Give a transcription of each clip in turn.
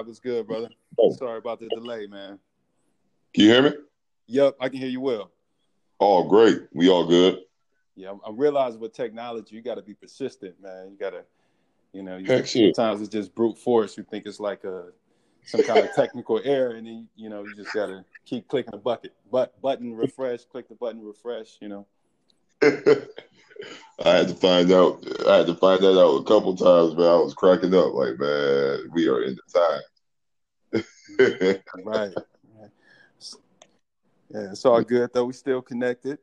Ty, what's good, brother? Oh. Sorry about the delay, man. Can you hear me? Yep, I can hear you well. Oh, great. We all good. Yeah, I realize with technology, you got to be persistent, man. You got to, you know, you, sometimes it's just brute force. You think it's like a some kind of technical error, and then you know you just got to keep clicking the bucket, but button refresh, click the button refresh. You know. I had to find out. I had to find that out a couple times, but I was cracking up. Like, man, we are in the time. right. Yeah, it's all good though. We still connected.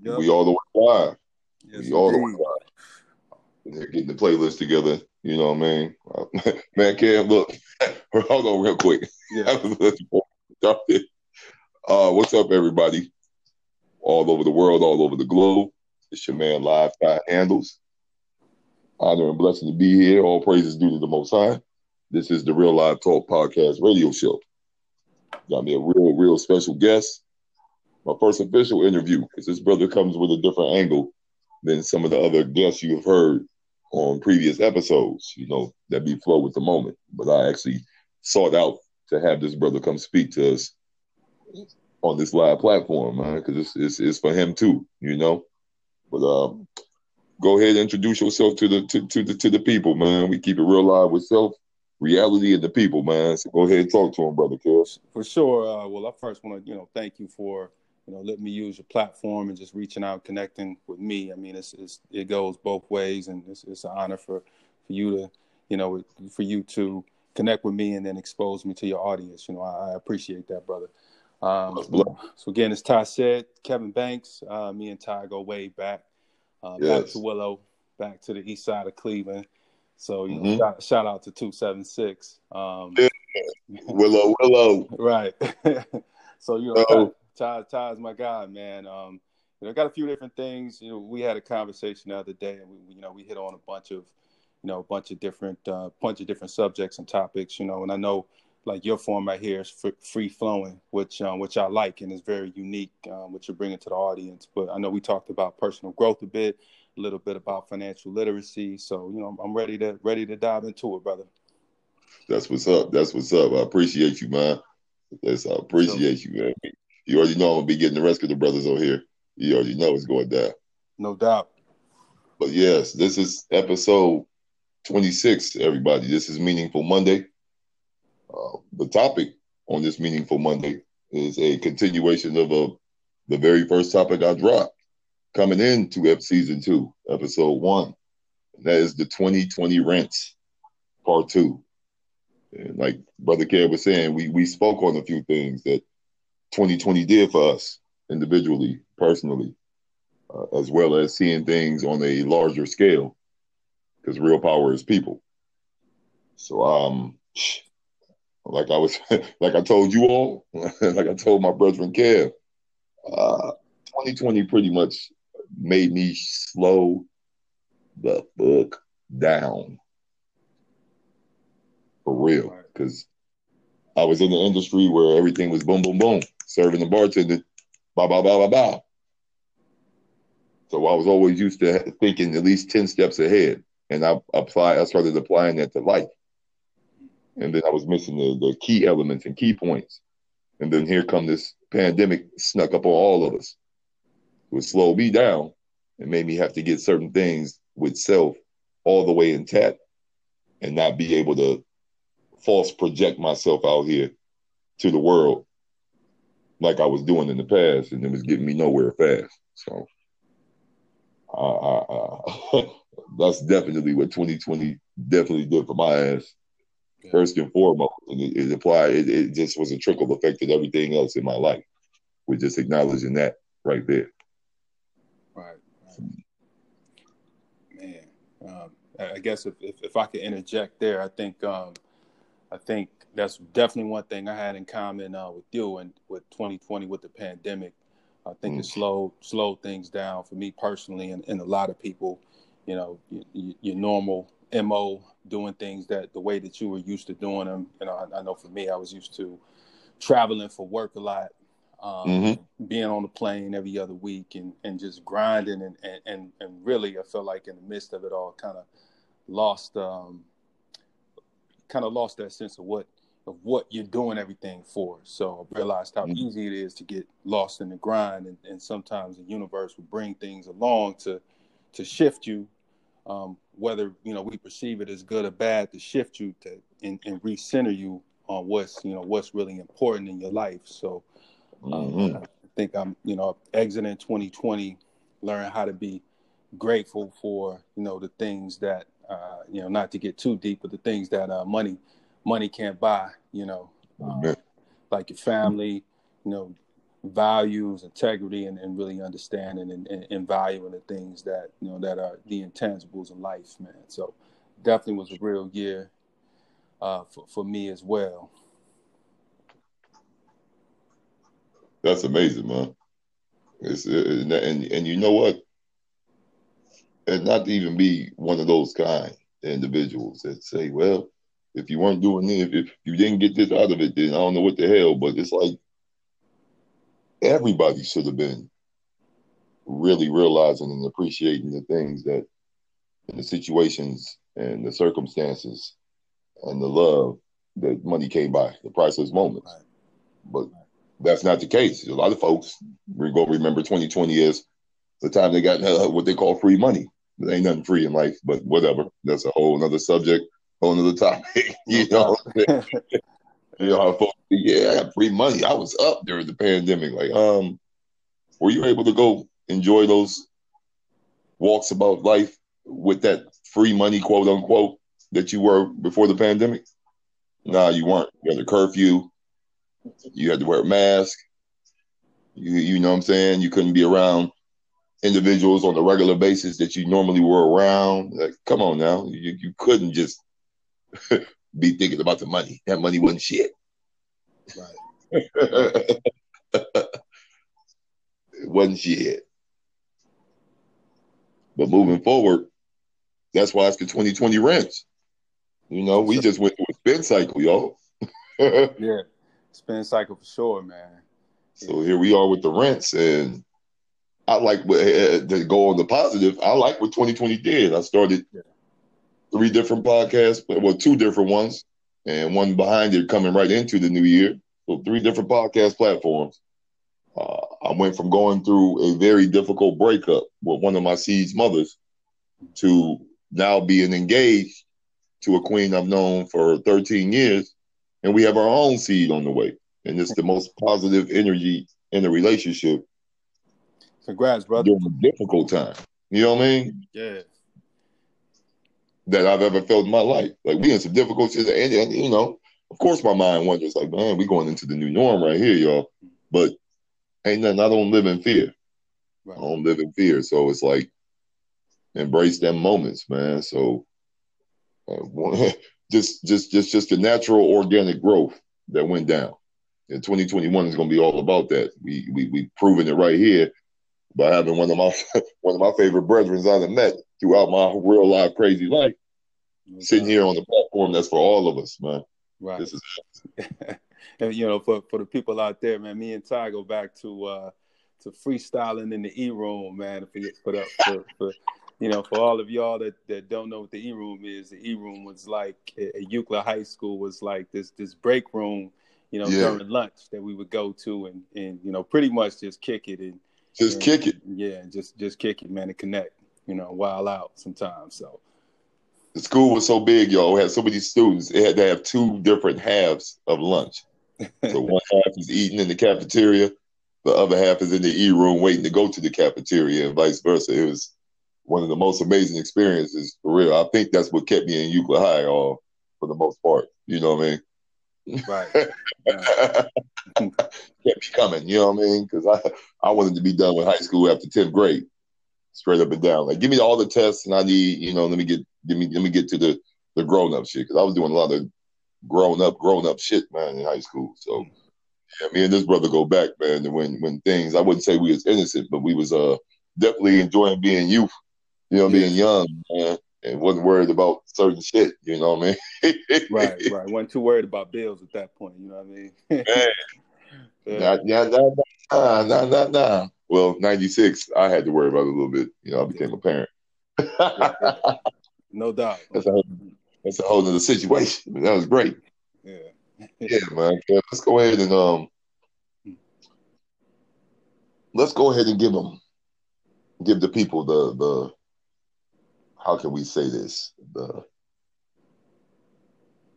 Yep. We all the way live. Yes, we all the way live. They're getting the playlist together. You know what I mean? man, Cam, look. Hold on real quick. Yeah. uh, what's up, everybody? All over the world, all over the globe. It's your man, Live Ty Handles. Honor and blessing to be here. All praises due to the Most High. This is the Real Live Talk Podcast radio show. Got me a real, real special guest. My first official interview, because this brother comes with a different angle than some of the other guests you have heard on previous episodes. You know, that be flow with the moment. But I actually sought out to have this brother come speak to us on this live platform, man, because it's, it's, it's for him too, you know. But um, go ahead and introduce yourself to the to, to the to the people, man. We keep it real live with self, reality, and the people, man. So go ahead and talk to him, brother Kiss. For sure. Uh, well, I first want to you know thank you for you know letting me use your platform and just reaching out, connecting with me. I mean, it's, it's it goes both ways, and it's, it's an honor for for you to you know for you to connect with me and then expose me to your audience. You know, I, I appreciate that, brother. Um, so again, as Ty said, Kevin Banks, uh, me and Ty go way back, uh, yes. back to Willow, back to the east side of Cleveland. So you know, mm-hmm. shout, shout, out to two seven six. Um, Willow, Willow, right? so you know, Ty, Ty, Ty is my guy, man. Um, you know, got a few different things. You know, we had a conversation the other day, and we, you know, we hit on a bunch of, you know, a bunch of different, uh, bunch of different subjects and topics. You know, and I know like your format here is free flowing, which um, which I like and is very unique, um, which you're bringing to the audience. But I know we talked about personal growth a bit, a little bit about financial literacy. So you know, I'm ready to ready to dive into it, brother. That's what's up. That's what's up. I appreciate you, man. Yes, I appreciate so, you, man. You already know I'm gonna be getting the rest of the brothers on here. You already know it's going down. No doubt. But yes, this is episode 26, everybody. This is Meaningful Monday. Uh, the topic on this Meaningful Monday is a continuation of a, uh, the very first topic I dropped coming into season two, episode one. And that is the 2020 rinse, part two. And like Brother Kev was saying, we we spoke on a few things that 2020 did for us individually, personally, uh, as well as seeing things on a larger scale, because real power is people. So um, like I was, like I told you all, like I told my brethren Kev, uh, 2020 pretty much made me slow the fuck down for real, because I was in the industry where everything was boom, boom, boom, serving the bartender, ba ba ba ba ba. So I was always used to thinking at least ten steps ahead, and I apply. I started applying that to life and then I was missing the, the key elements and key points. And then here come this pandemic snuck up on all of us. It would slow me down and made me have to get certain things with self all the way intact and not be able to false project myself out here to the world like I was doing in the past, and it was getting me nowhere fast. So uh, that's definitely what 2020 definitely did for my ass first and foremost. And it, it applied, it, it, just was a trickle effect of everything else in my life. We're just acknowledging that right there. Right. Man, um, I guess if, if, if, I could interject there, I think um, I think that's definitely one thing I had in common uh, with you and with 2020 with the pandemic. I think mm. it slowed slowed things down for me personally and, and a lot of people. You know, your normal mo doing things that the way that you were used to doing them you know i, I know for me i was used to traveling for work a lot um, mm-hmm. being on the plane every other week and, and just grinding and, and, and really i felt like in the midst of it all kind of lost um, kind of lost that sense of what of what you're doing everything for. So I realized how mm-hmm. easy it is to get lost in the grind, and, and sometimes the universe will bring things along to to shift you, um, whether you know we perceive it as good or bad, to shift you to and, and recenter you on what's you know what's really important in your life. So um, mm-hmm. I think I'm you know exiting 2020, learning how to be grateful for you know the things that uh, you know not to get too deep, but the things that uh, money money can't buy. You know, um, like your family, you know, values, integrity, and, and really understanding and, and, and, valuing the things that you know that are the intangibles of life, man. So definitely was a real year uh, for for me as well. That's amazing, man. It's, and, and and you know what? And not to even be one of those kind individuals that say, well, if you weren't doing this, if you didn't get this out of it, then I don't know what the hell. But it's like everybody should have been really realizing and appreciating the things that and the situations and the circumstances and the love that money came by, the priceless moments. But that's not the case. A lot of folks we're gonna remember 2020 as the time they got uh, what they call free money. There ain't nothing free in life, but whatever. That's a whole other subject on another topic. you know, you know, folks, yeah, I got free money. I was up during the pandemic. Like, um, were you able to go enjoy those walks about life with that free money, quote unquote, that you were before the pandemic? Nah, you weren't. You had a curfew. You had to wear a mask. You, you know what I'm saying? You couldn't be around individuals on a regular basis that you normally were around. Like, come on now, you, you couldn't just be thinking about the money. That money wasn't shit. Right. it wasn't shit. But moving forward, that's why it's the 2020 rinse. You know, we just went through a spin cycle, y'all. yeah, spin cycle for sure, man. So here we are with the rinse, and I like uh, to go on the positive. I like what 2020 did. I started yeah three different podcasts, well, two different ones, and one behind it coming right into the new year. So three different podcast platforms. Uh, I went from going through a very difficult breakup with one of my seed's mothers to now being engaged to a queen I've known for 13 years, and we have our own seed on the way. And it's the most positive energy in the relationship. Congrats, brother. During a difficult time. You know what I mean? Yeah that I've ever felt in my life. Like we in some difficulties, and, and you know, of course, my mind wonders like, man, we going into the new norm right here, y'all. But ain't nothing. I don't live in fear. Right. I don't live in fear. So it's like embrace them moments, man. So uh, just, just, just, just the natural organic growth that went down. And 2021 is going to be all about that. We, we, we proven it right here by having one of my one of my favorite brethren I've met throughout my real life crazy life, okay. sitting here on the platform that's for all of us, man. Right. This is and you know, for for the people out there, man, me and Ty go back to uh to freestyling in the E room, man. For, for, the, for, for you know, for all of y'all that, that don't know what the E room is, the E room was like at Euclid High School was like this this break room, you know, yeah. during lunch that we would go to and and you know, pretty much just kick it and just and, kick it. Yeah, just just kick it, man, and connect. You know, while out sometimes. So the school was so big, y'all. We had so many students. It had to have two different halves of lunch. So one half is eating in the cafeteria, the other half is in the E room waiting to go to the cafeteria, and vice versa. It was one of the most amazing experiences for real. I think that's what kept me in Euclid High, all for the most part. You know what I mean? Right. Kept me coming, you know what I mean? Because I, I wanted to be done with high school after 10th grade, straight up and down. Like, give me all the tests and I need, you know, let me get, give me, let me get to the, the grown up shit. Because I was doing a lot of grown up, grown up shit, man, in high school. So, yeah, me and this brother go back, man. And when, when things, I wouldn't say we was innocent, but we was uh definitely enjoying being youth, you know, yeah. being young, man and wasn't worried about certain shit. You know what I mean? right, right. wasn't too worried about bills at that point. You know what I mean? Yeah. nah, nah, nah, nah, nah, nah. Well, '96, I had to worry about it a little bit. You know, I became a parent. no doubt. That's a whole, that's a whole other situation. That was great. Yeah. yeah, man. Let's go ahead and um, let's go ahead and give them, give the people the the, how can we say this the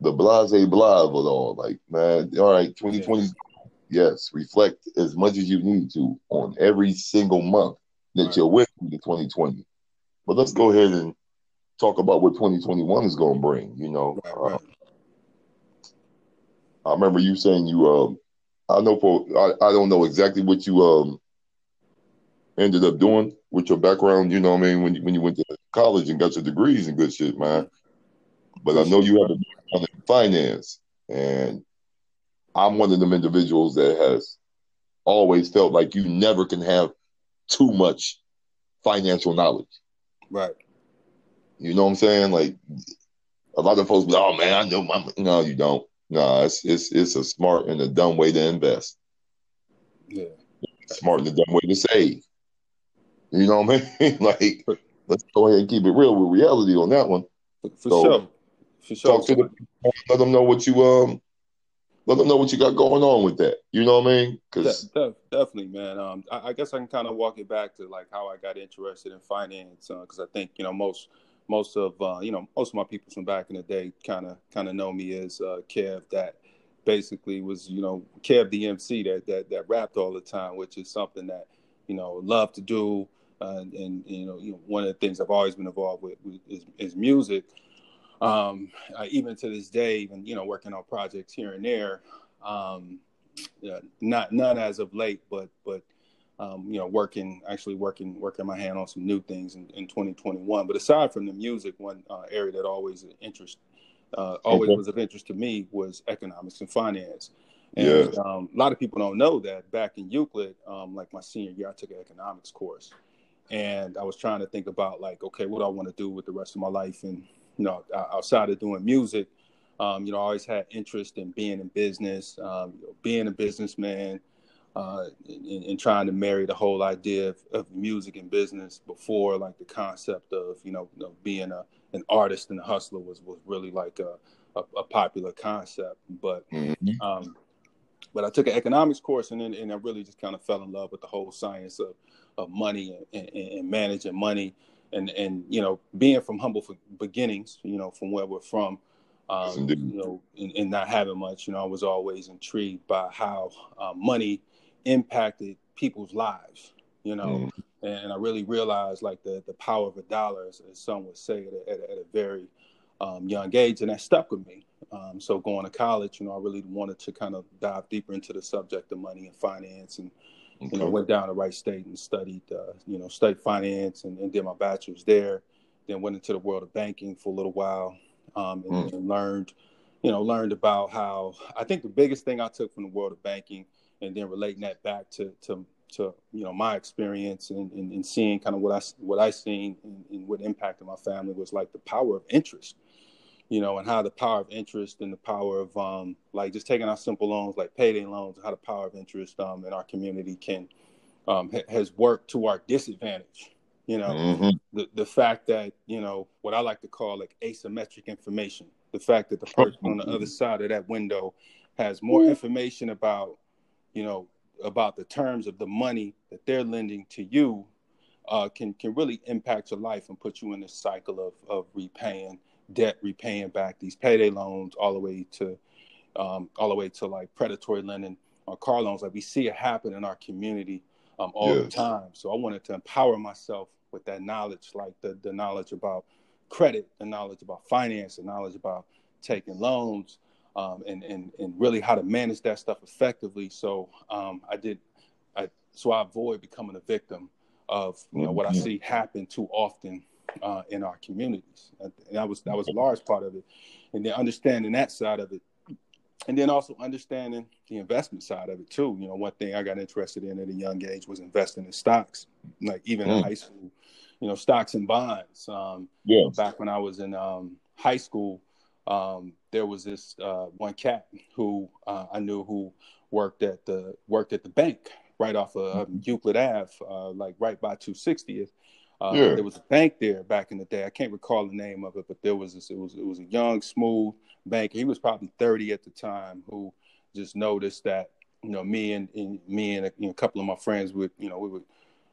the blase blah of it all. Like, man, all right, 2020, yes. yes, reflect as much as you need to on every single month that right. you're with me the 2020. But let's go ahead and talk about what 2021 is going to bring. You know, right, right. Uh, I remember you saying you. Um, I know for I, I don't know exactly what you um ended up doing with your background. You know, what I mean, when you, when you went to college and got your degrees and good shit, man. But I know you have a background in finance, and I'm one of them individuals that has always felt like you never can have too much financial knowledge. Right. You know what I'm saying? Like a lot of folks, be, oh man, I know my. No, you don't. No, it's it's it's a smart and a dumb way to invest. Yeah. Smart and a dumb way to save. You know what I mean? like, let's go ahead and keep it real with reality on that one. For, so, sure. For sure. Talk to the let them know what you um let them know what you got going on with that. You know what I mean? Because De- de- definitely, man. Um, I, I, guess I can kind of walk it back to like how I got interested in finance because uh, I think you know most most of uh, you know most of my people from back in the day kind of kind of know me as uh, Kev that basically was you know Kev the MC that that that rapped all the time, which is something that you know love to do. Uh, and, and you, know, you know, one of the things I've always been involved with, with is, is music um, uh, even to this day, even you know, working on projects here and there. Um, not not as of late, but but um, you know, working actually working working my hand on some new things in, in 2021. But aside from the music, one uh, area that always interest uh, always okay. was of interest to me was economics and finance. And yeah. um, a lot of people don't know that back in Euclid, um, like my senior year, I took an economics course, and I was trying to think about like, okay, what do I want to do with the rest of my life, and you know, outside of doing music, um, you know, I always had interest in being in business, um, you know, being a businessman, uh, and, and, trying to marry the whole idea of, of, music and business before like the concept of you know, you know being a an artist and a hustler was was really like a, a, a popular concept. But mm-hmm. um, but I took an economics course and then and I really just kind of fell in love with the whole science of of money and, and, managing money and and you know being from humble beginnings you know from where we're from um, you know and, and, not having much you know i was always intrigued by how uh, money impacted people's lives you know mm. and, i really realized like the the power of a dollar as, as some would say at a, at a, at a very um, young age and that stuck with me um, so going to college you know i really wanted to kind of dive deeper into the subject of money and finance and Okay. You know, went down to Wright State and studied, uh, you know, studied finance and, and, did my bachelor's there. Then went into the world of banking for a little while um, and, mm. and, learned, you know, learned about how I think the biggest thing I took from the world of banking and then relating that back to to, to you know my experience and, and, and seeing kind of what I what I seen and, and what impacted my family was like the power of interest you know, and how the power of interest and the power of um, like just taking our simple loans, like payday loans, how the power of interest um, in our community can um, ha- has worked to our disadvantage. You know, mm-hmm. the the fact that you know what I like to call like asymmetric information, the fact that the person on the other side of that window has more information about, you know, about the terms of the money that they're lending to you, uh, can can really impact your life and put you in this cycle of of repaying debt repaying back these payday loans all the way to um, all the way to like predatory lending or car loans. Like we see it happen in our community um, all yes. the time. So I wanted to empower myself with that knowledge, like the, the knowledge about credit, the knowledge about finance, the knowledge about taking loans, um, and, and, and really how to manage that stuff effectively. So um, I did, I, so I avoid becoming a victim of you know what I see happen too often uh, in our communities. That was that was a large part of it, and then understanding that side of it, and then also understanding the investment side of it too. You know, one thing I got interested in at a young age was investing in stocks, like even mm. in high school. You know, stocks and bonds. Um, yeah. Back when I was in um, high school, um, there was this uh, one cat who uh, I knew who worked at the worked at the bank right off of um, mm-hmm. Euclid Ave, uh, like right by 260th Uh, yeah. There was a bank there back in the day. I can't recall the name of it, but there was this, it was it was a young, smooth banker. He was probably 30 at the time who just noticed that you know me and, and me and a, you know, a, couple of my friends would you know we would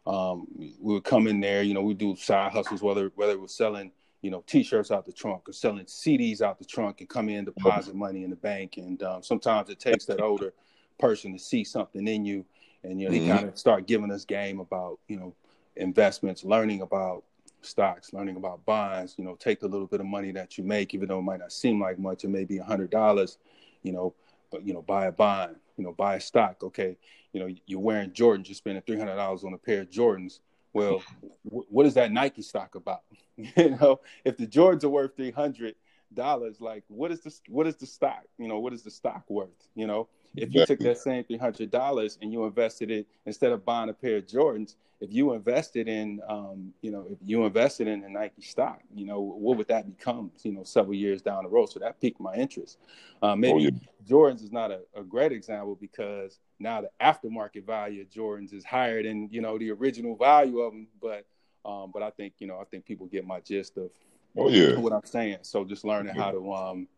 um, we would come in there. You know we do side hustles whether whether it was selling you know t-shirts out the trunk or selling CDs out the trunk and come in deposit money in the bank. And um, sometimes it takes that older person to see something in you, and you know mm-hmm. they kind of start giving us game about you know investments, learning about stocks, learning about bonds, you know, take a little bit of money that you make, even though it might not seem like much, it may be a hundred dollars, you know, but you know, buy a bond, you know, buy a stock. Okay, you know, you're wearing Jordans, you're spending three hundred dollars on a pair of Jordans. Well, w- what is that Nike stock about? you know, if the Jordans are worth three hundred dollars, like what is the what is the stock? You know, what is the stock worth? You know, if you took that same three hundred dollars and you invested it instead of buying a pair of Jordans, if you invested in, um, you know, if you invested in a Nike stock, you know, what would that become? You know, several years down the road. So that piqued my interest. Uh, maybe oh, yeah. Jordans is not a, a, great example because now the aftermarket value of Jordans is higher than you know the original value of them. But um, but I think you know I think people get my gist of oh, yeah. what I'm saying. So just learning yeah. how to um,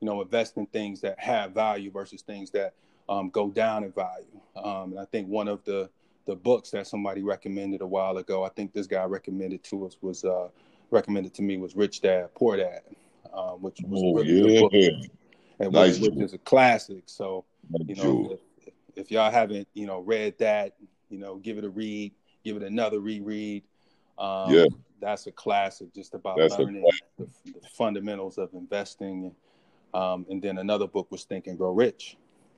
you know invest in things that have value versus things that um, go down in value. Um, and I think one of the the books that somebody recommended a while ago, I think this guy recommended to us was uh, recommended to me was Rich Dad Poor Dad, uh, which was oh, really yeah. good book, and nice which, which, is a classic. So you know, if, if, y'all haven't you know read that, you know, give it a read, give it another reread. Um, yeah, that's a classic, just about that's learning the, the, fundamentals of investing. Um, and then another book was Think and Grow Rich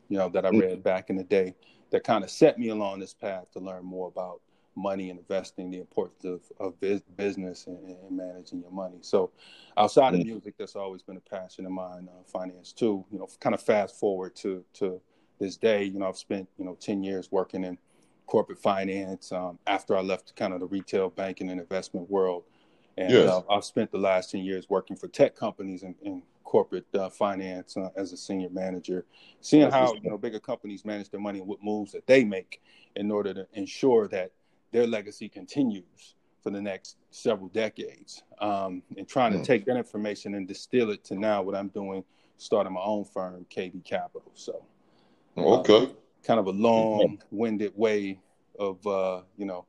you know, that I mm. read back in the day that kind of set me along this path to learn more about money and investing, the importance of, of business and, and, managing your money. So outside of mm. music, that's always been a passion of mine, uh, finance too, you know, kind of fast forward to, to this day, you know, I've spent, you know, 10 years working in corporate finance um, after I left kind of the retail banking and investment world. And yes. uh, I've spent the last 10 years working for tech companies and, and corporate uh, finance uh, as a senior manager, seeing how you know bigger companies manage their money and what moves that they make in order to ensure that their legacy continues for the next several decades, um, and trying to hmm. take that information and distill it to now what I'm doing, starting my own firm, KB Capital. So, uh, okay, kind of a long-winded way of uh, you know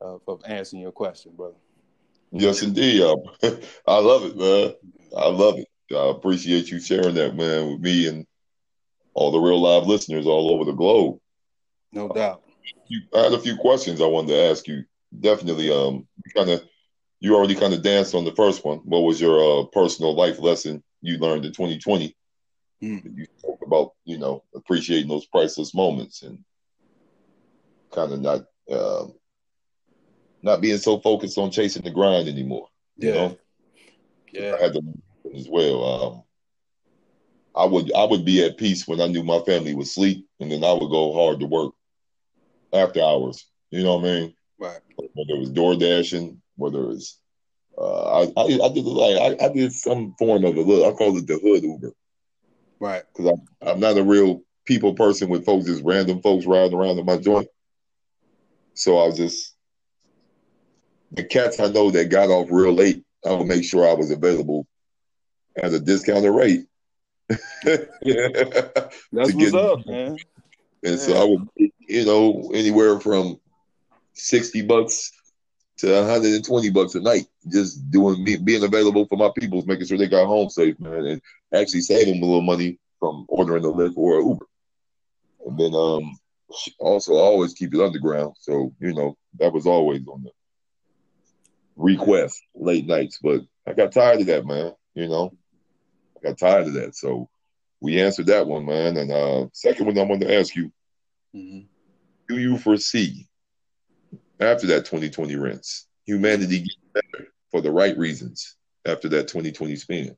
of, of answering your question, brother. Yes, indeed. I love it, man. I love it. I appreciate you sharing that, man, with me and all the real live listeners all over the globe. No doubt. Uh, I had a few questions I wanted to ask you. Definitely, um, kind of, you already kind of danced on the first one. What was your uh, personal life lesson you learned in 2020? Mm. You talk about, you know, appreciating those priceless moments and kind of not, uh, not being so focused on chasing the grind anymore. Yeah. You know? Yeah. I had to as well. Um, I would I would be at peace when I knew my family would sleep, and then I would go hard to work after hours. You know what I mean? Right. Whether it was door dashing, whether it was uh, I, I, I did like I, I, did some form of a look. I call it the hood Uber. Right. Because I'm I'm not a real people person with folks just random folks riding around in my joint. So I was just the cats I know that got off real late. I would make sure I was available at a discounted rate. That's what's get, up, man. And yeah. so I would, you know, anywhere from sixty bucks to 120 bucks a night, just doing being available for my peoples, making sure they got home safe, man, and actually saving a little money from ordering a Lyft or an Uber. And then um also always keep it underground. So, you know, that was always on the request late nights. But I got tired of that, man. You know, I got tired of that. So we answered that one, man. And uh, second one, I wanted to ask you: mm-hmm. Do you foresee after that 2020 rinse humanity getting better for the right reasons after that 2020 spin?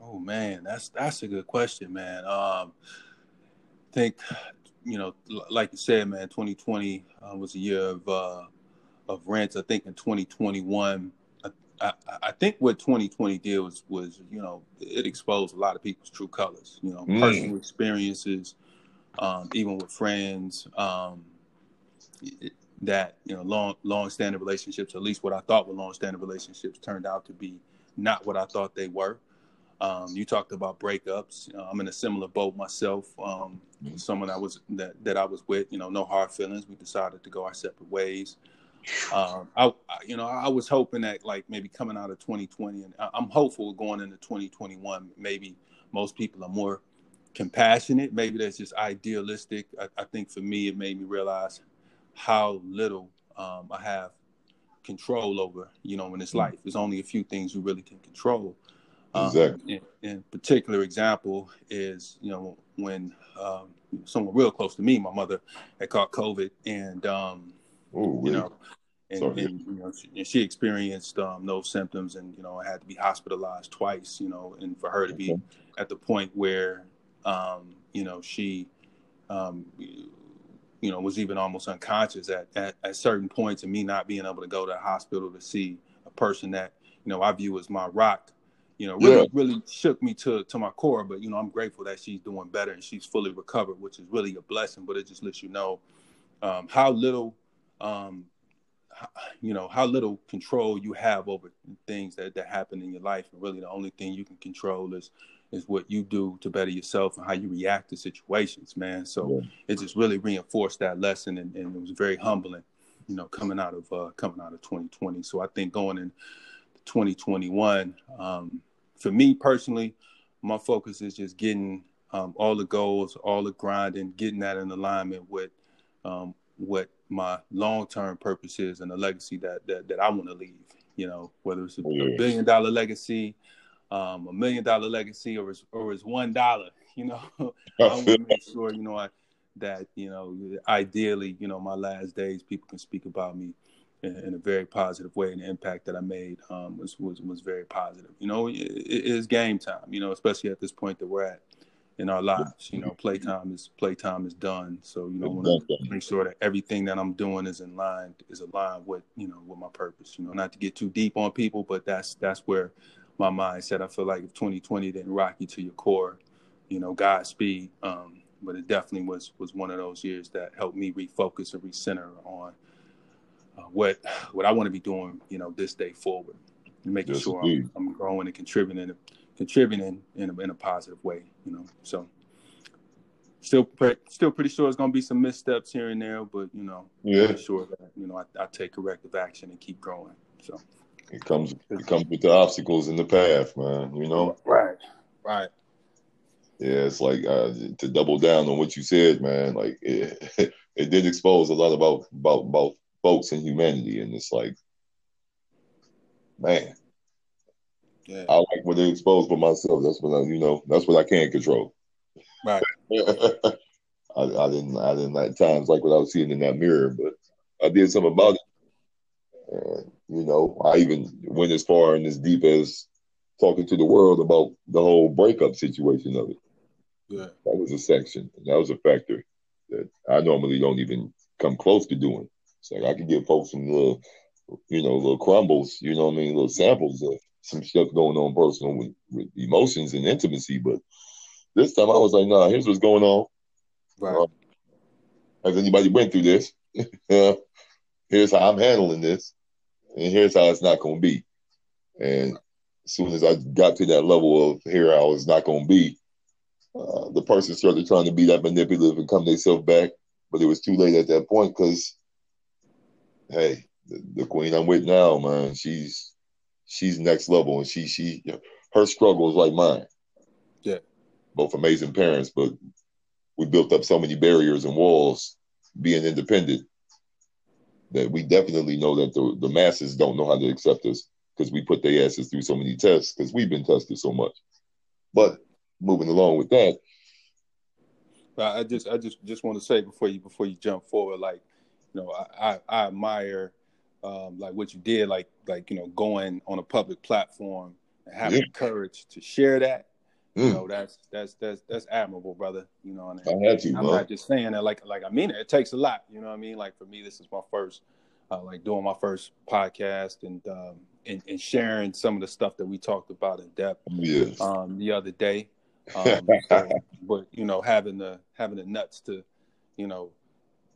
Oh man, that's that's a good question, man. Um, I think you know, like you said, man, 2020 uh, was a year of uh, of rents. I think in 2021 I, I, think what 2020 did was was you know it exposed a lot of people's true colors. You know, mm. personal experiences, um, even with friends. Um, it, that you know long long standing relationships, at least what I thought were long standing relationships, turned out to be not what I thought they were. Um, you talked about breakups. Uh, I'm in a similar boat myself. Um, someone I was that, that I was with, you know, no hard feelings. We decided to go our separate ways. Um, I, you know, I was hoping that like maybe coming out of 2020, and I'm hopeful going into 2021, maybe most people are more compassionate. Maybe that's just idealistic. I, I think for me, it made me realize how little um, I have control over. You know, in this mm. life, there's only a few things you really can control. Um, exactly. In, in, particular example is you know when um, someone real close to me, my mother had caught COVID, and um, Ooh, you know, and, and, you know, she, and she experienced um, those symptoms, and you know, had to be hospitalized twice. You know, and for her to be okay. at the point where um, you know she um, you know was even almost unconscious at, at, at certain points, and me not being able to go to the hospital to see a person that you know I view as my rock you know, really, yeah. really shook me to to my core. But you know, I'm grateful that she's doing better and she's fully recovered, which is really a blessing. But it just lets you know um, how little, um, you know, how little control you have over things that that happen in your life. And really, the only thing you can control is is what you do to better yourself and how you react to situations, man. So yeah. it just really reinforced that lesson, and, and, it was very humbling, you know, coming out of uh, coming out of 2020. So I think going in 2021. Um, for me personally, my focus is just getting um, all the goals, all the grinding, getting that in alignment with um, what my long term purpose is and the legacy that that, that I want to leave. You know, whether it's a, a billion dollar legacy, um, a million dollar legacy, or it's, or it's one dollar. You know, I want to make sure you know I, that you know ideally you know my last days people can speak about me in, in, a very positive way, and the impact that I made um, was, was was very positive. You know, it, it is game time. You know, especially at this point that we're at in our lives. You know, playtime is playtime is done. So you know, I want to make sure that everything that I'm doing is in line is aligned with you know with my purpose. You know, not to get too deep on people, but that's that's where my mindset. I feel like if 2020 didn't rock you to your core, you know, Godspeed. Um, but it definitely was was one of those years that helped me refocus and recenter on uh, what what I want to be doing, you know, this day forward, making yes, sure I'm, I'm, growing and contributing, contributing in a, in a positive way, you know. So still, pre- still pretty sure it's gonna be some missteps here and there, but you know, yeah, pretty sure that you know I, I take corrective action and keep growing. So it comes it comes with the obstacles in the path, man. You know, right, right. Yeah, it's like uh, to double down on what you said, man. Like it, it did expose a lot about about about folks in humanity, and it's like, man, yeah. I like what they expose for myself. That's what I, you know, that's what I can't control. Right. I, I, didn't, I didn't at times like what I was seeing in that mirror, but I did something about it. And, you know, I even went as far and as deep as talking to the world about the whole breakup situation of it. Yeah. That was a section. That was a factor that I normally don't even come close to doing. It's like I could give folks some little, you know, little crumbles, you know what I mean, little samples of some stuff going on personal with, with emotions and intimacy. But this time I was like, nah, here's what's going on. Right. Uh, has anybody went through this? here's how I'm handling this, and here's how it's not going to be. And as soon as I got to that level of here, I was not going to be. Uh, the person started trying to be that manipulative and come themselves back, but it was too late at that point because hey, the, the, queen I'm with now, man, she's she's next level, and she she her struggle is like mine. Yeah, both amazing parents, but we built up so many barriers and walls being independent that we definitely know that the, the masses don't know how to accept us because we put their asses through so many tests because we've been tested so much. But moving along with that, I just I just just want to say before you before you jump forward, like you know, I, I admire um, like what you did, like like you know, going on a public platform and having yeah. the courage to share that. Mm. You know, that's that's that's that's admirable, brother. You know, and I had to, I'm not just saying that like like I mean it. It takes a lot. You know what I mean? Like for me, this is my first uh, like doing my first podcast and um and, and, sharing some of the stuff that we talked about in depth yes. um the other day. Um, so, but you know, having the having the nuts to, you know,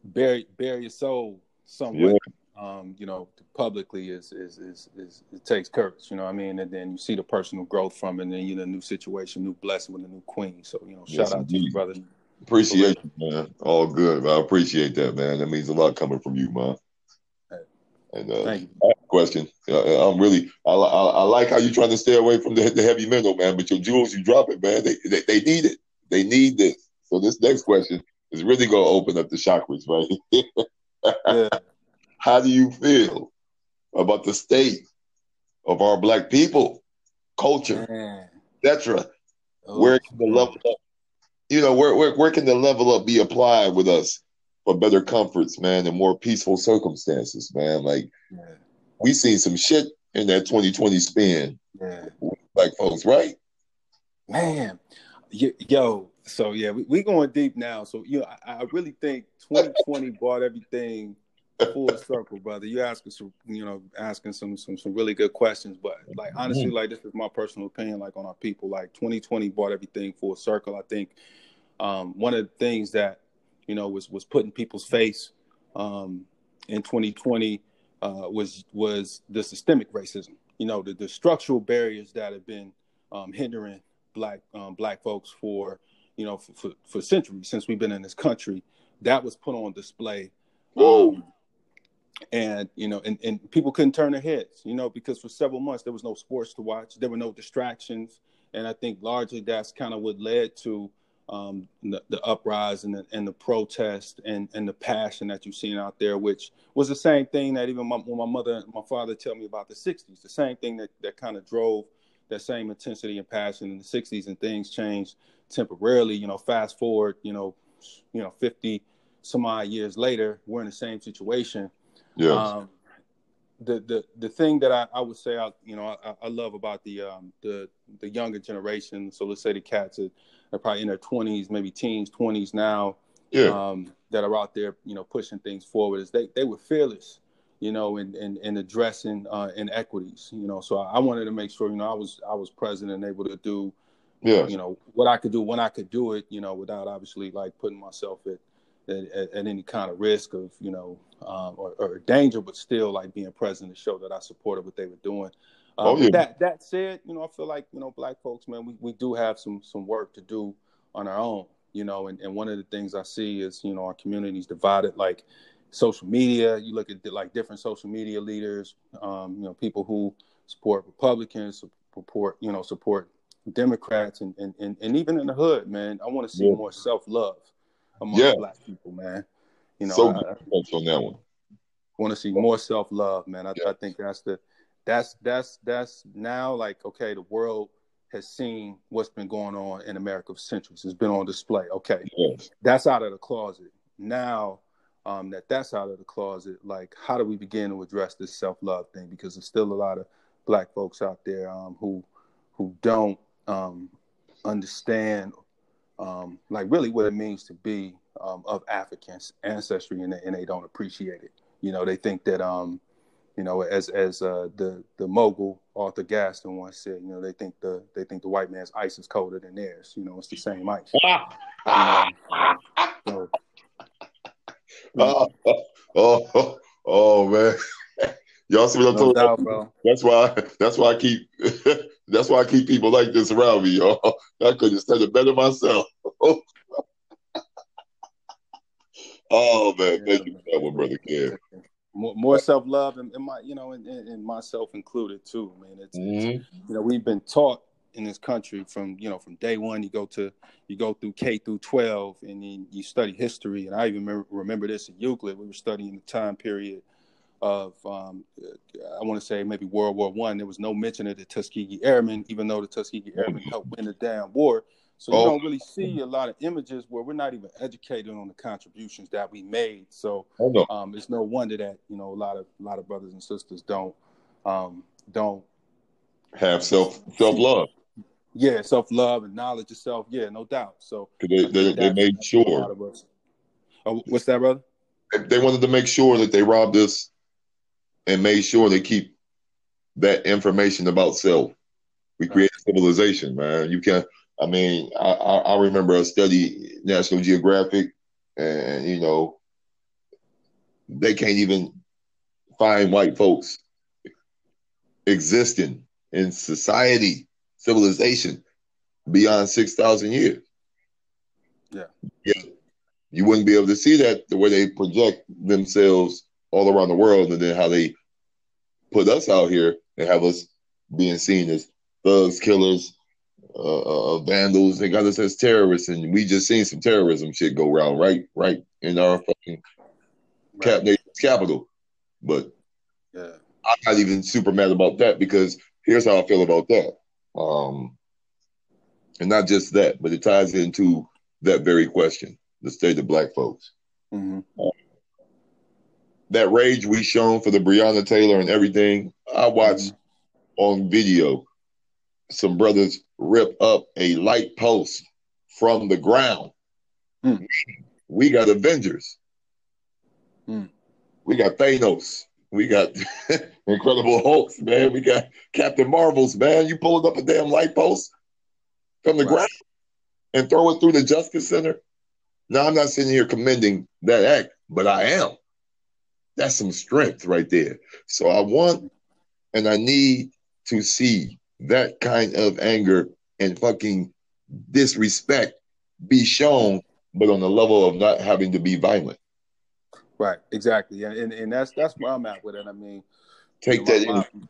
bury bare your soul somewhere. Yeah. Um, you know, publicly is, is is is it takes courage. You know, what I mean, and then you see the personal growth from it, and then you know, new situation, new blessing with a new queen. So you know, yes, shout out indeed. to you, brother. Appreciate you, man. All good. I appreciate that, man. That means a lot coming from you, man. And uh, Thank you. question. I'm really, I, I, I, like how you're trying to stay away from the, the heavy metal, man. But your jewels, you drop it, man. They, they, they need it. They need this. So this next question is really going to open up the chakras, right? yeah. How do you feel about the state of our black people, culture, etc.? Oh, where can the level up, you know, where, where where can the level up be applied with us for better comforts, man, and more peaceful circumstances, man? Like yeah. we seen some shit in that 2020 spin, yeah. black folks, right? Man, yo, so yeah, we, we going deep now. So you know, I, I really think 2020 brought everything full circle, brother. You asking some, you know, asking some some some really good questions. But like honestly, like this is my personal opinion, like on our people. Like 2020 brought everything full circle. I think um, one of the things that you know was was put in people's face um, in 2020 uh, was was the systemic racism. You know, the, the structural barriers that have been um, hindering black um, black folks for you know for, for, for, centuries since we've been in this country. That was put on display. Um, and you know and, and people couldn't turn their heads you know because for several months there was no sports to watch. There were no distractions. And i think largely that's kind of what led to um, the, the, uprising and, and, the protest and, and the passion that you've seen out there, which was the same thing that even my, when my mother and my father tell me about the 60s, the same thing that, that kind of drove that same intensity and passion in the 60s and things changed temporarily, you know, fast forward, you know, you know, 50 some odd years later, we're in the same situation yeah. Um, the the the thing that I, I would say I you know I, I love about the um the the younger generation so let's say the cats are, are probably in their 20s maybe teens 20s now yeah. um that are out there you know pushing things forward is they they were fearless you know in in, in addressing uh inequities you know so I, I wanted to make sure you know I was I was present and able to do yeah you know what I could do when I could do it you know without obviously like putting myself at at, at, any kind of risk of you know um, or, or, danger, but still like being present to show that I supported what they were doing. Um, oh, yeah. That that said, you know, I feel like you know, black folks, man, we, we do have some some work to do on our own, you know, and, and one of the things I see is you know our communities divided like social media. You look at like different social media leaders, um, you know, people who support Republicans, support you know support Democrats, and and, and, and even in the hood, man, I want to see yeah. more self love among yeah. black people, man. You know, so I, on that one. Want to see more self love, man. I, yeah. I think that's the that's that's that's now like okay, the world has seen what's been going on in America for centuries. It's been on display. Okay, yes. that's out of the closet. Now um, that that's out of the closet, like how do we begin to address this self love thing? Because there's still a lot of black folks out there um, who who don't um, understand um, like really what it means to be um, of African ancestry, and they, and they don't appreciate it. You know, they think that um, you know, as as uh, the the mogul Arthur Gaston once said, you know, they think the they think the white man's ice is colder than theirs. You know, it's the same ice. so, oh, oh, oh, man. Y'all see what I'm no talking about? Bro. That's why that's why I keep that's why I keep people like this around me, y'all. I could have said it better myself. oh man, thank you for that one, brother Ken. More, more self love and, and, my, you know, and, and, myself included too. Man, it's, mm-hmm. it's, you know we've been taught in this country from you know from day one. You go to you go through K through twelve, and then you study history. And I even remember, remember this in Euclid. We were studying the time period of um, I want to say maybe World War One. There was no mention of the Tuskegee Airmen, even though the Tuskegee Airmen helped win the damn war. So you oh. don't really see a lot of images where we're not even educated on the contributions that we made. So um, it's no wonder that you know a lot of a lot of brothers and sisters don't um, don't have self self love. Yeah, self love and knowledge of self. Yeah, no doubt. So they they, they made sure. Oh, what's that, brother? They wanted to make sure that they robbed us and made sure they keep that information about self. We create civilization, man. You can't. I mean, I, I remember a study National Geographic, and you know, they can't even find white folks existing in society, civilization beyond 6,000 years. Yeah. yeah. You wouldn't be able to see that the way they project themselves all around the world and then how they put us out here and have us being seen as thugs, killers, uh, uh, vandals. They got us as terrorists, and we just seen some terrorism shit go around right, right in our fucking right. cap capital. But yeah. I'm not even super mad about that because here's how I feel about that. Um, and not just that, but it ties into that very question: the state of black folks. Mm-hmm. Uh, that rage we shown for the Breonna Taylor and everything, I watched mm-hmm. on video some brothers rip up a light post from the ground. Mm. We got Avengers. Mm. We got Thanos. We got Incredible Hulks, man. We got Captain Marvels, man. You pulled up a damn light post from the right. ground and throw it through the Justice Center. Now, I'm not sitting here commending that act, but I am. That's some strength right there. So I want and I need to see that kind of anger and fucking disrespect be shown, but on the level of not having to be violent. Right, exactly, and and, that's that's where I'm at with it. I mean, take you know, that my, in.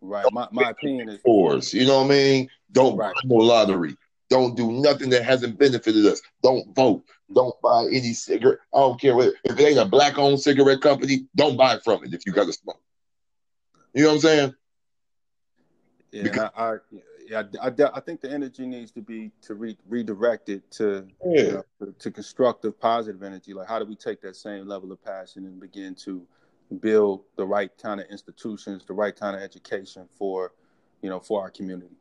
right, my, my opinion is force. You know what I mean? Don't right. buy no lottery. Don't do nothing that hasn't benefited us. Don't vote. Don't buy any cigarette. I don't care what, if it ain't a black owned cigarette company. Don't buy from it if you got to smoke. You know what I'm saying? Yeah, because, I, I, yeah, I, I, think the energy needs to be to re, redirect it to, yeah. you know, to, to constructive, positive energy. Like, how do we take that same level of passion and begin to build the right kind of institutions, the right kind of education for, you know, for our community?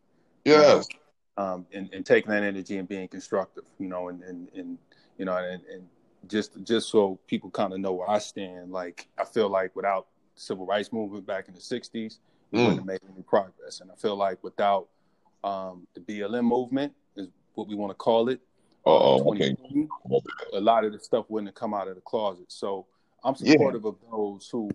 Yes. You know, um, and, and taking that energy and being constructive, you know, and, and, and you know, and, and just just so people kind of know where I stand. Like, I feel like without civil rights movement back in the '60s, we mm. wouldn't have made any progress. And I feel like without um, the BLM movement, is what we want to call it, oh, okay. a lot of the stuff wouldn't have come out of the closet. So I'm supportive yeah. of those who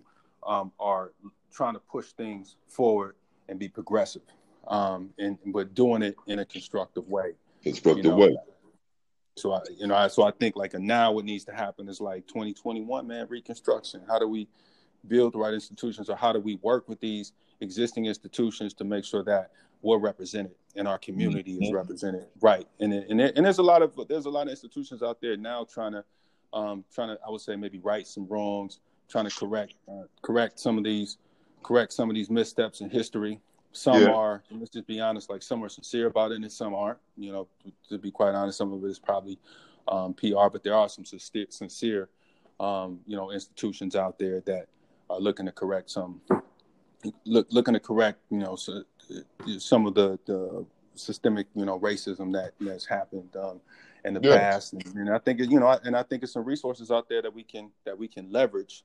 um, are trying to push things forward and be progressive, um, and but doing it in a constructive way. Constructive you know? way. So I, you know, I, so I think like a now what needs to happen is like 2021, man, reconstruction. How do we build the right institutions, or how do we work with these existing institutions to make sure that we're represented and our community mm-hmm. is represented right and and, and there's a lot of there's a lot of institutions out there now trying to um, trying to I would say maybe right some wrongs trying to correct uh, correct some of these correct some of these missteps in history some yeah. are let's just be honest like some are sincere about it and some aren't you know to, be quite honest some of it is probably um, PR but there are some sincere, sincere um, you know institutions out there that are looking to correct some look, looking to correct, you know, so, some of the, the systemic, you know, racism that that's happened um, in the past, and, and, I think you know, and I think it's some resources out there that we can that we can leverage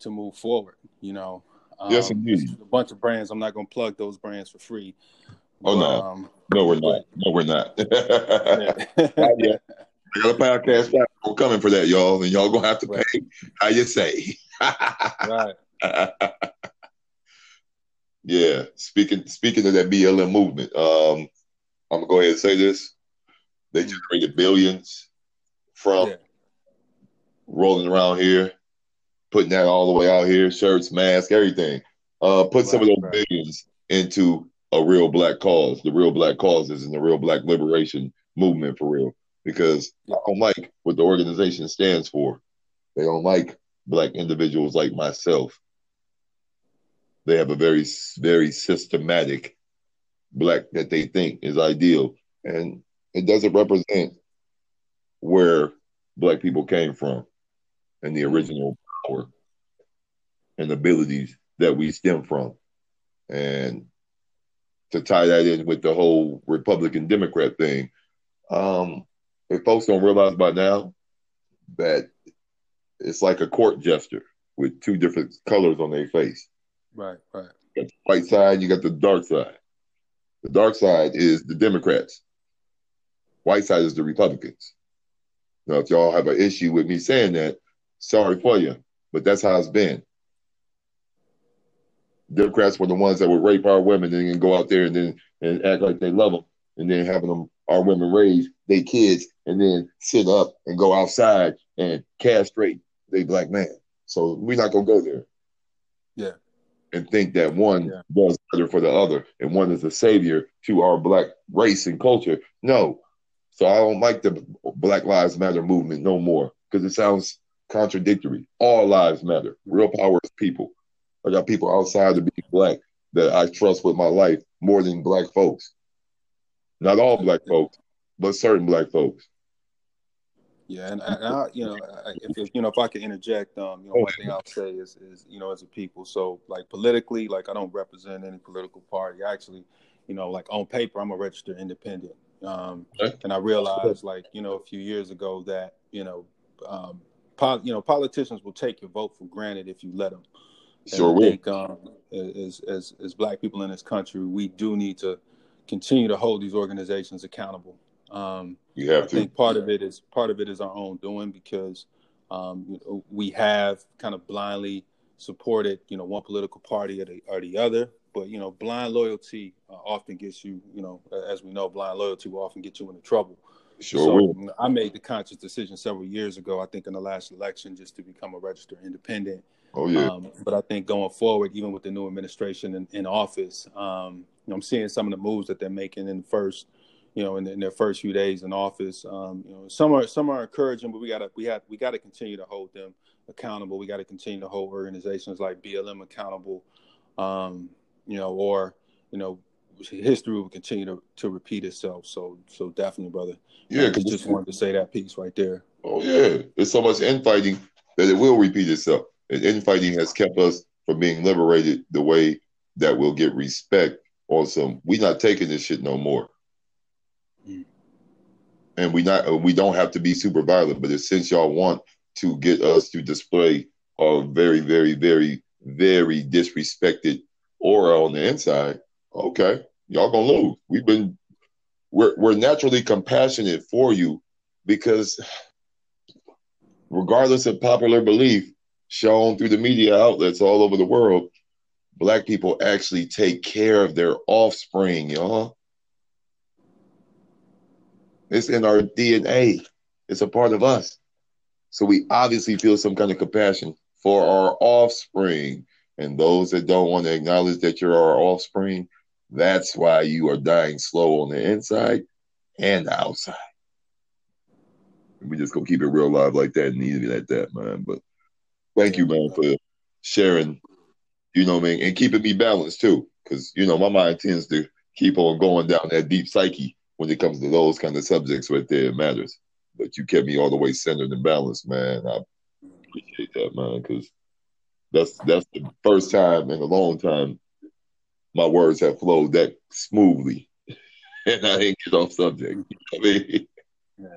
to move forward. You know, um, yes, indeed. A bunch of brands. I'm not going to plug those brands for free. Oh but, no, um, no, we're not. No, we're not. yeah. I got a podcast coming for that, y'all, and y'all gonna have to right. pay. How you say? right. Yeah, speaking speaking of that BLM movement, um, I'm gonna go ahead and say this: they mm. generated billions from yeah. rolling around here, putting that all the way out here, shirts, masks, everything. Uh, put right, some of those right. billions into a real black cause, the real black causes, and the real black liberation movement for real. Because I don't like what the organization stands for. They don't like black individuals like myself they have a very, very systematic black that they think is ideal. And it doesn't represent where black people came from and the original power and abilities that we stem from. And to tie that in with the whole Republican Democrat thing, um, if folks don't realize by now that it's like a court jester with two different colors on their face. Right, right. You got the white side, you got the dark side. The dark side is the Democrats. White side is the Republicans. Now, if y'all have an issue with me saying that, sorry for you. But that's how it's been. Democrats were the ones that would rape our women and then go out there and then and act like they love them, and then having them our women raise their kids and then sit up and go outside and castrate they black man. So we're not gonna go there. Yeah. And think that one yeah. does better for the other and one is a savior to our black race and culture. No. So I don't like the Black Lives Matter movement no more because it sounds contradictory. All lives matter. Real power is people. I got people outside of being black that I trust with my life more than black folks. Not all black folks, but certain black folks. Yeah, and, and I, you know, if, if, you know, if I could interject, um, you know, one thing I'll say is, is, you know, as a people, so like politically, like I don't represent any political party. Actually, you know, like on paper, I'm a registered independent. Um, and I realized, like, you know, a few years ago that, you know, um, po- you know, politicians will take your vote for granted if you let them. Sure and I think, um, as, as as black people in this country, we do need to continue to hold these organizations accountable. Um, you have I to. think part of it is part of it is our own doing because um, we have kind of blindly supported, you know, one political party or the, or the other. But you know, blind loyalty uh, often gets you, you know, as we know, blind loyalty will often get you into trouble. Sure. So I made the conscious decision several years ago. I think in the last election, just to become a registered independent. Oh yeah. Um, but I think going forward, even with the new administration in, in office, um, you know, I'm seeing some of the moves that they're making in the first, you know, in, in their first few days in office. Um, you know, some are some are encouraging, but we gotta we have we got to continue to hold them accountable. We got to continue to hold organizations like BLM accountable. Um, you know, or you know, history will continue to, to repeat itself. So so definitely, brother. Yeah, because just wanted to say that piece right there. Oh yeah, there's so much infighting that it will repeat itself. And infighting has kept us from being liberated the way that we'll get respect on some. We not taking this shit no more. Mm. And we not we don't have to be super violent, but since y'all want to get us to display a very, very, very, very disrespected aura on the inside, okay, y'all gonna lose. We've been we're we're naturally compassionate for you because regardless of popular belief shown through the media outlets all over the world, black people actually take care of their offspring, y'all. It's in our DNA. It's a part of us. So we obviously feel some kind of compassion for our offspring. And those that don't want to acknowledge that you're our offspring, that's why you are dying slow on the inside and the outside. We just gonna keep it real live like that and leave it at that, man. But thank you, man, for sharing. You know, man, and keeping me balanced too, because you know my mind tends to keep on going down that deep psyche when it comes to those kind of subjects right there. It matters, but you kept me all the way centered and balanced, man. I appreciate that, man, because that's that's the first time in a long time my words have flowed that smoothly, and I didn't get off subject. I mean, yeah,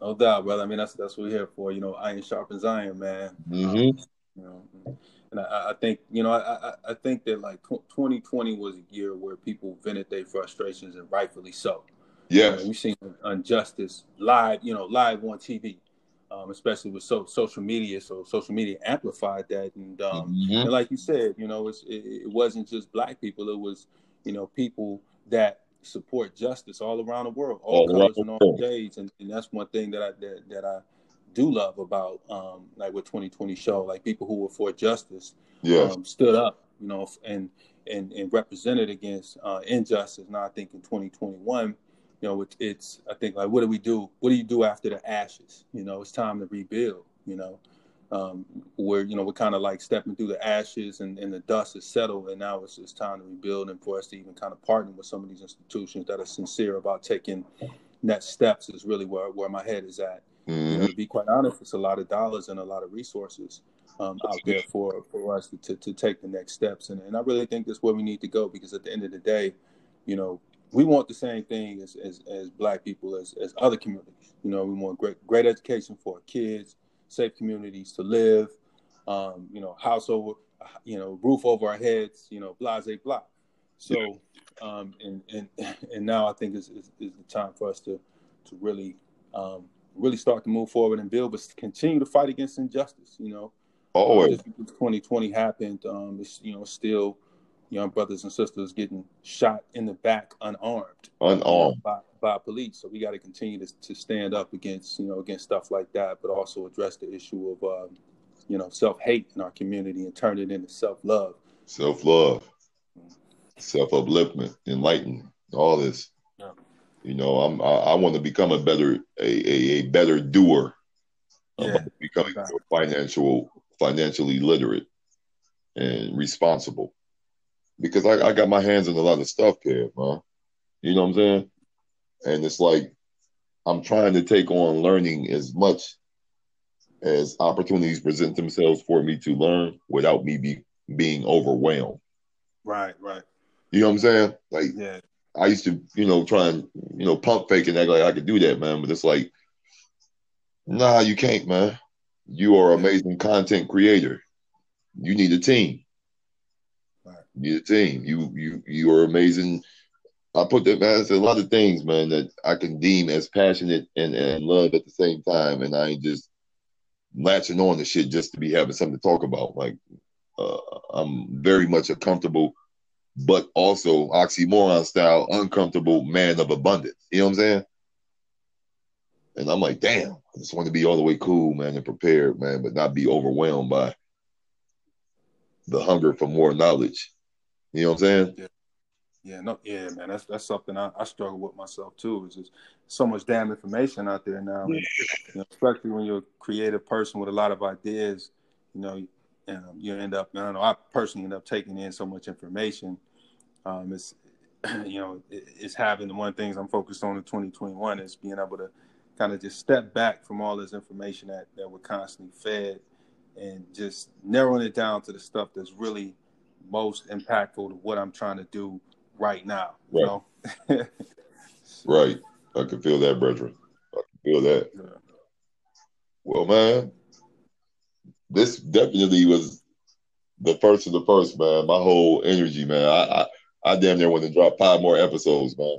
no doubt, brother. I mean, that's that's what we're here for. You know, iron sharpens iron, man. Mm-hmm. Um, you know, and I, I, think you know, I, I think that like 2020 was a year where people vented their frustrations, and rightfully so. Yeah, you know, we've seen injustice live, you know, live on TV um, especially with so, social media. So social media amplified that, and, um, mm-hmm. and like you said, you know, it, it, wasn't just black people; it was you know people that support justice all around the world, all, all colors and all shades, and, and that's one thing that I that, that I do love about um, like what 2020 show, like people who were for justice, yes. um, stood up, you know, and and and represented against uh, injustice. Now I think in 2021 you know, it, it's I think like what do we do? What do you do after the ashes? You know, it's time to rebuild. You know, um, where you know we're kind of like stepping through the ashes and, and the dust is settled, and now it's, it's time to rebuild and for us to even kind of partner with some of these institutions that are sincere about taking next steps. Is really where where my head is at. Mm-hmm. You know, to be quite honest, it's a lot of dollars and a lot of resources. Um, out there for, for us to, to, to, take the next steps. And, and I really think that's where we need to go because at the end of the day, you know, we want the same thing as, as, as black people as, as other communities. You know, we want great great education for our kids, safe communities to live, um, you know, house over, you know, roof over our heads, you know, blase blah. So, um, and and and now I think is, is, is the time for us to to really um, really start to move forward and build, but continue to fight against injustice. You know, Always. 2020 happened. Um, it's, you know, still young brothers and sisters getting shot in the back unarmed. Unarmed. by, by police. So we got to continue to, stand up against, you know, against stuff like that, but also address the issue of, um, you know, self hate in our community and turn it into self love. Self love, self upliftment, enlightenment, all this. Yeah. You know, I'm I, I want to become a better a, a, a better doer. Yeah. becoming more financial financially literate and responsible. Because I, I got my hands in a lot of stuff here, man. You know what I'm saying? And it's like I'm trying to take on learning as much as opportunities present themselves for me to learn without me be, being overwhelmed. Right, right. You know what I'm saying? Like Yeah. I used to, you know, try and, you know, pump fake and act like I could do that, man. But it's like, nah, you can't, man. You are an amazing content creator. You need a team. Right. You need a team. You you you are amazing. I put that man, a lot of things, man, that I can deem as passionate and, and love at the same time. And I ain't just latching on to shit just to be having something to talk about. Like uh, I'm very much a comfortable but also oxymoron style, uncomfortable man of abundance. You know what I'm saying? And I'm like, damn, I just want to be all the way cool, man, and prepared, man, but not be overwhelmed by the hunger for more knowledge. You know what I'm saying? Yeah, no, yeah, man. That's that's something I, I struggle with myself too. Is just so much damn information out there now, and, you know, especially when you're a creative person with a lot of ideas. You know, um, you end up. I don't know. I personally end up taking in so much information. Um, it's you know, it, it's having the one things I'm focused on in 2021 is being able to kind of just step back from all this information that that we're constantly fed, and just narrowing it down to the stuff that's really most impactful to what I'm trying to do right now. You Right. know? Right. I can feel that, brethren. I can feel that. Yeah. Well, man, this definitely was the first of the first, man. My whole energy, man. I I, I damn near want to drop five more episodes, man.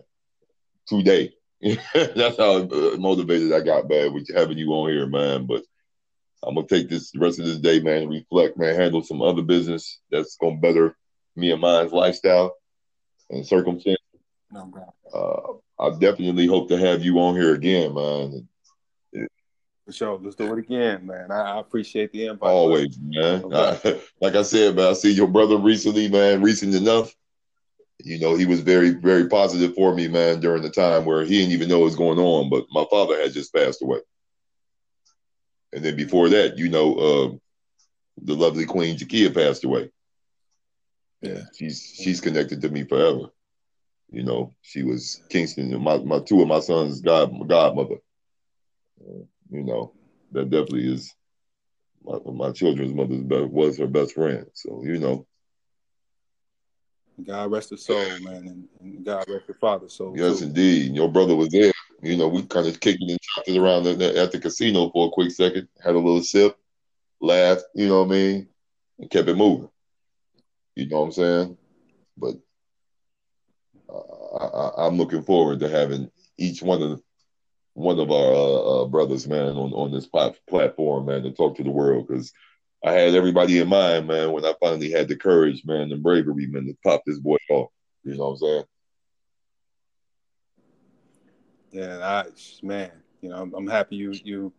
Today. That's how motivated I got, man, with having you on here, man. But I'm gonna take this the rest of this day, man, reflect, man, handle some other business that's gonna better me and mine's lifestyle and circumstance. No. Uh, I definitely hope to have you on here again, man. For sure. Let's do it again, man. I, I appreciate the invite. Always, man. Okay. like I said, man, I see your brother recently, man, recent enough. You know, he was very, very positive for me, man, during the time where he didn't even know what was going on, but my father had just passed away. And then before that, you know, uh, the lovely Queen Jakia passed away. Yeah, she's she's connected to me forever. You know, she was Kingston, my, my two of my sons' god godmother. You know, that definitely is my, my children's mother's best, was her best friend. So you know, God rest her soul, man, and, and God rest your father's soul. yes indeed, your brother was there. You know, we kind of kicked it and chopped it around at the, casino for a quick second, had a little sip, laughed. You know what I mean, and kept it moving. You know what I'm saying? But uh, I, I'm looking forward to having each one of one of our uh, uh, brothers, man, on on this plat- platform, man, to talk to the world because I had everybody in mind, man, when I finally had the courage, man, the bravery, man, to pop this boy off. You know what I'm saying? Yeah, I, man, you know, I'm, I'm happy you you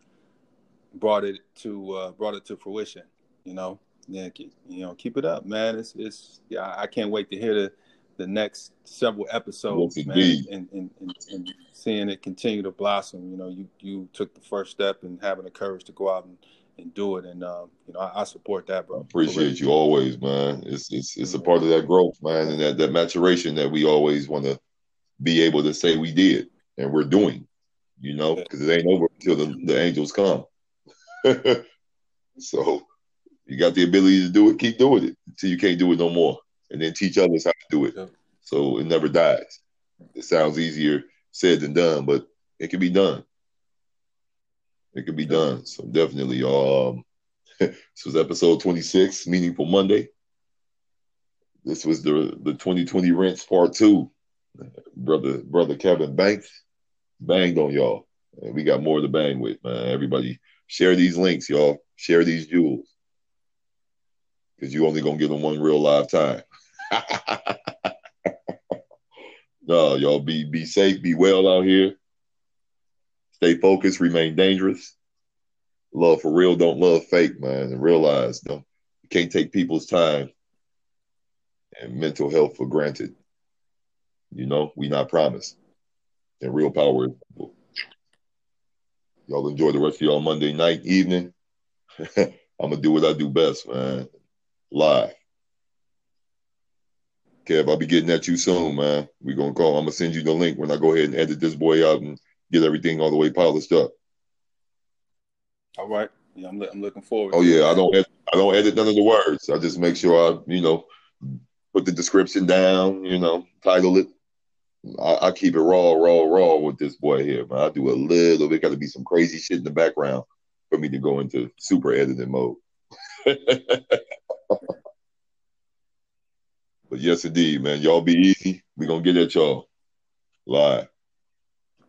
brought it to uh, brought it to fruition. You know, yeah, keep, you know, keep it up, man. It's it's yeah, I can't wait to hear the the next several episodes, Yes, man, and, and, and, and seeing it continue to blossom. You know, you you took the first step and having the courage to go out and, and do it, and um, you know, I, I support that, I bro. appreciate you always, man. It's it's it's a part of that growth, man, and that, that maturation that we always want to be able to say we did and we're doing, you know, because it ain't over until the, the angels come. so you got the ability to do it, keep doing it until you can't do it no more, and then teach others how to do it. Yeah. So it never dies. It sounds easier said than done, but it can be done. It can be Yeah. done. So definitely, um, this was episode 26, Meaningful Monday. This was the the 2020 Rinse Part Two. Brother brother Kevin Banks banged on y'all. And we got more to bang with, man. Everybody share these links, y'all. Share these jewels. because you only gonna get them one real live time. no, y'all be be safe, be well out here. Stay focused, remain dangerous. Love for real, don't love fake, man. And realize don't you can't take people's time and mental health for granted. You know, we not promised. And real power Y'all enjoy the rest of y'all Monday night, evening. I'm gonna do what I do best, man. Live. Kev, I'll be getting at you soon, man. We gonna call. I'm gonna send you the link when I go ahead and edit this boy out and get everything all the way polished up. All right. Yeah, I'm, I'm looking forward. Oh yeah, I don't edit, I don't edit none of the words. I just make sure I, you know, put the description down. You know, title it. I, I keep it raw, raw, raw with this boy here, man. I do a little bit. Got to be some crazy shit in the background for me to go into super editing mode. but yes, indeed, man. Y'all be easy. We gonna get at y'all live.